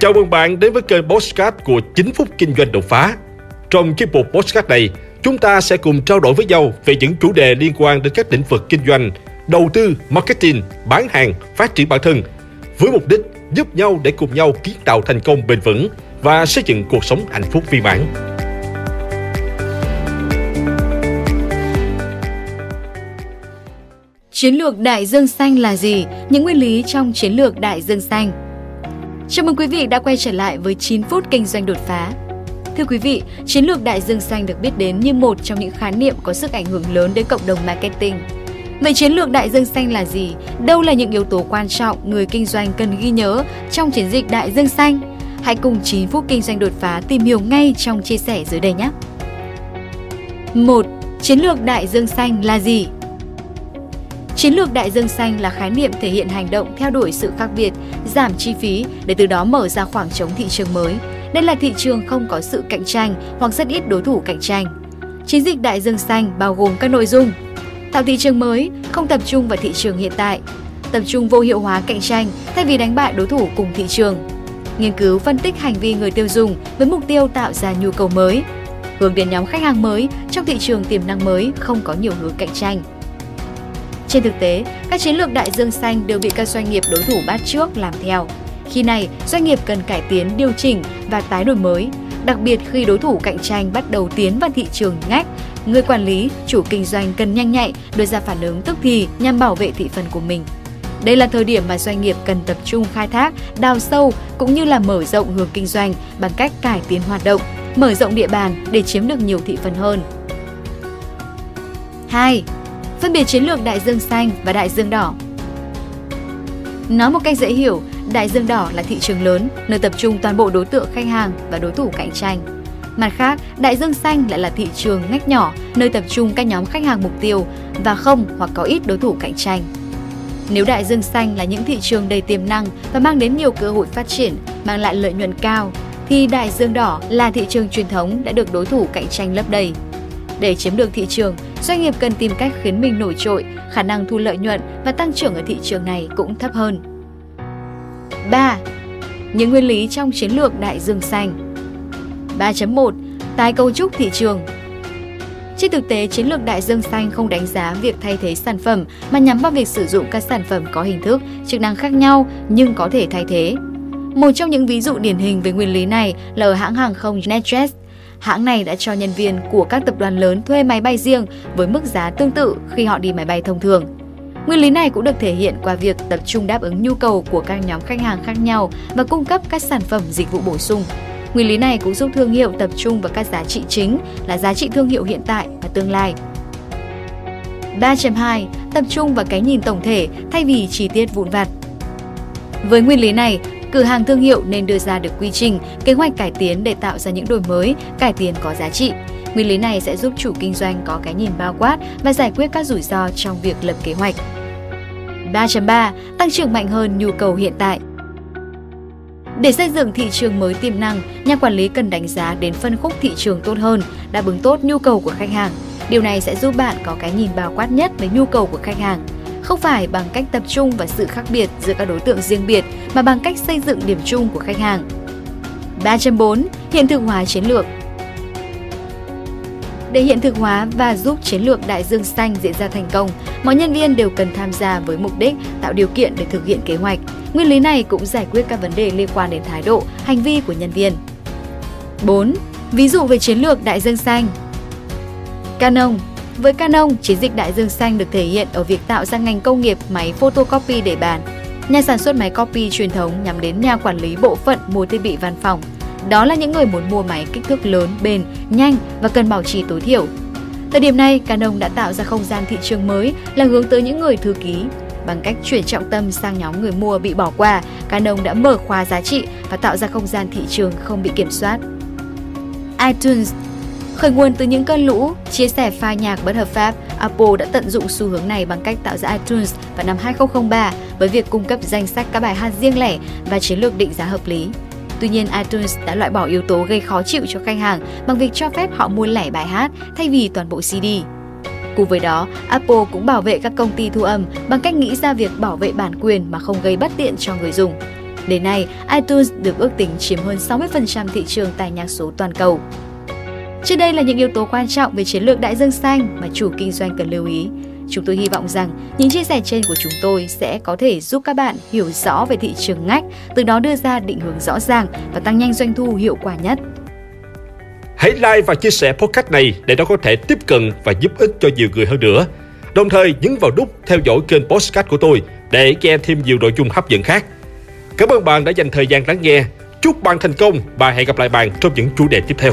Chào mừng bạn đến với kênh Postcard của 9 phút kinh doanh đột phá. Trong chiếc mục Postcard này, chúng ta sẽ cùng trao đổi với nhau về những chủ đề liên quan đến các lĩnh vực kinh doanh, đầu tư, marketing, bán hàng, phát triển bản thân, với mục đích giúp nhau để cùng nhau kiến tạo thành công bền vững và xây dựng cuộc sống hạnh phúc viên mãn. Chiến lược đại dương xanh là gì? Những nguyên lý trong chiến lược đại dương xanh. Chào mừng quý vị đã quay trở lại với 9 phút kinh doanh đột phá. Thưa quý vị, chiến lược đại dương xanh được biết đến như một trong những khái niệm có sức ảnh hưởng lớn đến cộng đồng marketing. Vậy chiến lược đại dương xanh là gì? Đâu là những yếu tố quan trọng người kinh doanh cần ghi nhớ trong chiến dịch đại dương xanh? Hãy cùng 9 phút kinh doanh đột phá tìm hiểu ngay trong chia sẻ dưới đây nhé. 1. Chiến lược đại dương xanh là gì? Chiến lược đại dương xanh là khái niệm thể hiện hành động theo đuổi sự khác biệt, giảm chi phí để từ đó mở ra khoảng trống thị trường mới. Đây là thị trường không có sự cạnh tranh hoặc rất ít đối thủ cạnh tranh. Chiến dịch đại dương xanh bao gồm các nội dung tạo thị trường mới, không tập trung vào thị trường hiện tại, tập trung vô hiệu hóa cạnh tranh thay vì đánh bại đối thủ cùng thị trường, nghiên cứu phân tích hành vi người tiêu dùng với mục tiêu tạo ra nhu cầu mới, hướng đến nhóm khách hàng mới trong thị trường tiềm năng mới không có nhiều hướng cạnh tranh. Trên thực tế, các chiến lược đại dương xanh đều bị các doanh nghiệp đối thủ bắt trước làm theo. Khi này, doanh nghiệp cần cải tiến, điều chỉnh và tái đổi mới, đặc biệt khi đối thủ cạnh tranh bắt đầu tiến vào thị trường ngách, người quản lý, chủ kinh doanh cần nhanh nhạy đưa ra phản ứng tức thì nhằm bảo vệ thị phần của mình. Đây là thời điểm mà doanh nghiệp cần tập trung khai thác, đào sâu cũng như là mở rộng hướng kinh doanh bằng cách cải tiến hoạt động, mở rộng địa bàn để chiếm được nhiều thị phần hơn. 2. Phân biệt chiến lược đại dương xanh và đại dương đỏ. Nói một cách dễ hiểu, đại dương đỏ là thị trường lớn, nơi tập trung toàn bộ đối tượng khách hàng và đối thủ cạnh tranh. Mặt khác, đại dương xanh lại là thị trường ngách nhỏ, nơi tập trung các nhóm khách hàng mục tiêu và không hoặc có ít đối thủ cạnh tranh. Nếu đại dương xanh là những thị trường đầy tiềm năng và mang đến nhiều cơ hội phát triển, mang lại lợi nhuận cao, thì đại dương đỏ là thị trường truyền thống đã được đối thủ cạnh tranh lấp đầy. Để chiếm được thị trường, doanh nghiệp cần tìm cách khiến mình nổi trội, khả năng thu lợi nhuận và tăng trưởng ở thị trường này cũng thấp hơn. 3. Những nguyên lý trong chiến lược đại dương xanh 3.1 Tái cấu trúc thị trường trên thực tế, chiến lược đại dương xanh không đánh giá việc thay thế sản phẩm mà nhắm vào việc sử dụng các sản phẩm có hình thức, chức năng khác nhau nhưng có thể thay thế. Một trong những ví dụ điển hình về nguyên lý này là ở hãng hàng không NetJet. Hãng này đã cho nhân viên của các tập đoàn lớn thuê máy bay riêng với mức giá tương tự khi họ đi máy bay thông thường. Nguyên lý này cũng được thể hiện qua việc tập trung đáp ứng nhu cầu của các nhóm khách hàng khác nhau và cung cấp các sản phẩm dịch vụ bổ sung. Nguyên lý này cũng giúp thương hiệu tập trung vào các giá trị chính là giá trị thương hiệu hiện tại và tương lai. 3.2. Tập trung vào cái nhìn tổng thể thay vì chi tiết vụn vặt. Với nguyên lý này, cửa hàng thương hiệu nên đưa ra được quy trình, kế hoạch cải tiến để tạo ra những đổi mới, cải tiến có giá trị. Nguyên lý này sẽ giúp chủ kinh doanh có cái nhìn bao quát và giải quyết các rủi ro trong việc lập kế hoạch. 3.3. Tăng trưởng mạnh hơn nhu cầu hiện tại. Để xây dựng thị trường mới tiềm năng, nhà quản lý cần đánh giá đến phân khúc thị trường tốt hơn, đáp ứng tốt nhu cầu của khách hàng. Điều này sẽ giúp bạn có cái nhìn bao quát nhất về nhu cầu của khách hàng. Không phải bằng cách tập trung vào sự khác biệt giữa các đối tượng riêng biệt, mà bằng cách xây dựng điểm chung của khách hàng. 3.4. Hiện thực hóa chiến lược để hiện thực hóa và giúp chiến lược đại dương xanh diễn ra thành công, mọi nhân viên đều cần tham gia với mục đích tạo điều kiện để thực hiện kế hoạch. Nguyên lý này cũng giải quyết các vấn đề liên quan đến thái độ, hành vi của nhân viên. 4. Ví dụ về chiến lược đại dương xanh Canon với Canon, chiến dịch đại dương xanh được thể hiện ở việc tạo ra ngành công nghiệp máy photocopy để bàn. Nhà sản xuất máy copy truyền thống nhắm đến nhà quản lý bộ phận mua thiết bị văn phòng. Đó là những người muốn mua máy kích thước lớn, bền, nhanh và cần bảo trì tối thiểu. Thời điểm này, Canon đã tạo ra không gian thị trường mới là hướng tới những người thư ký, Bằng cách chuyển trọng tâm sang nhóm người mua bị bỏ qua, Canon đã mở khóa giá trị và tạo ra không gian thị trường không bị kiểm soát. iTunes Khởi nguồn từ những cơn lũ, chia sẻ file nhạc bất hợp pháp, Apple đã tận dụng xu hướng này bằng cách tạo ra iTunes vào năm 2003 với việc cung cấp danh sách các bài hát riêng lẻ và chiến lược định giá hợp lý. Tuy nhiên, iTunes đã loại bỏ yếu tố gây khó chịu cho khách hàng bằng việc cho phép họ mua lẻ bài hát thay vì toàn bộ CD. Cùng với đó, Apple cũng bảo vệ các công ty thu âm bằng cách nghĩ ra việc bảo vệ bản quyền mà không gây bất tiện cho người dùng. Đến nay, iTunes được ước tính chiếm hơn 60% thị trường tài nhạc số toàn cầu. Trên đây là những yếu tố quan trọng về chiến lược đại dương xanh mà chủ kinh doanh cần lưu ý. Chúng tôi hy vọng rằng những chia sẻ trên của chúng tôi sẽ có thể giúp các bạn hiểu rõ về thị trường ngách, từ đó đưa ra định hướng rõ ràng và tăng nhanh doanh thu hiệu quả nhất. Hãy like và chia sẻ podcast này để nó có thể tiếp cận và giúp ích cho nhiều người hơn nữa. Đồng thời nhấn vào nút theo dõi kênh podcast của tôi để nghe thêm nhiều nội dung hấp dẫn khác. Cảm ơn bạn đã dành thời gian lắng nghe. Chúc bạn thành công và hẹn gặp lại bạn trong những chủ đề tiếp theo.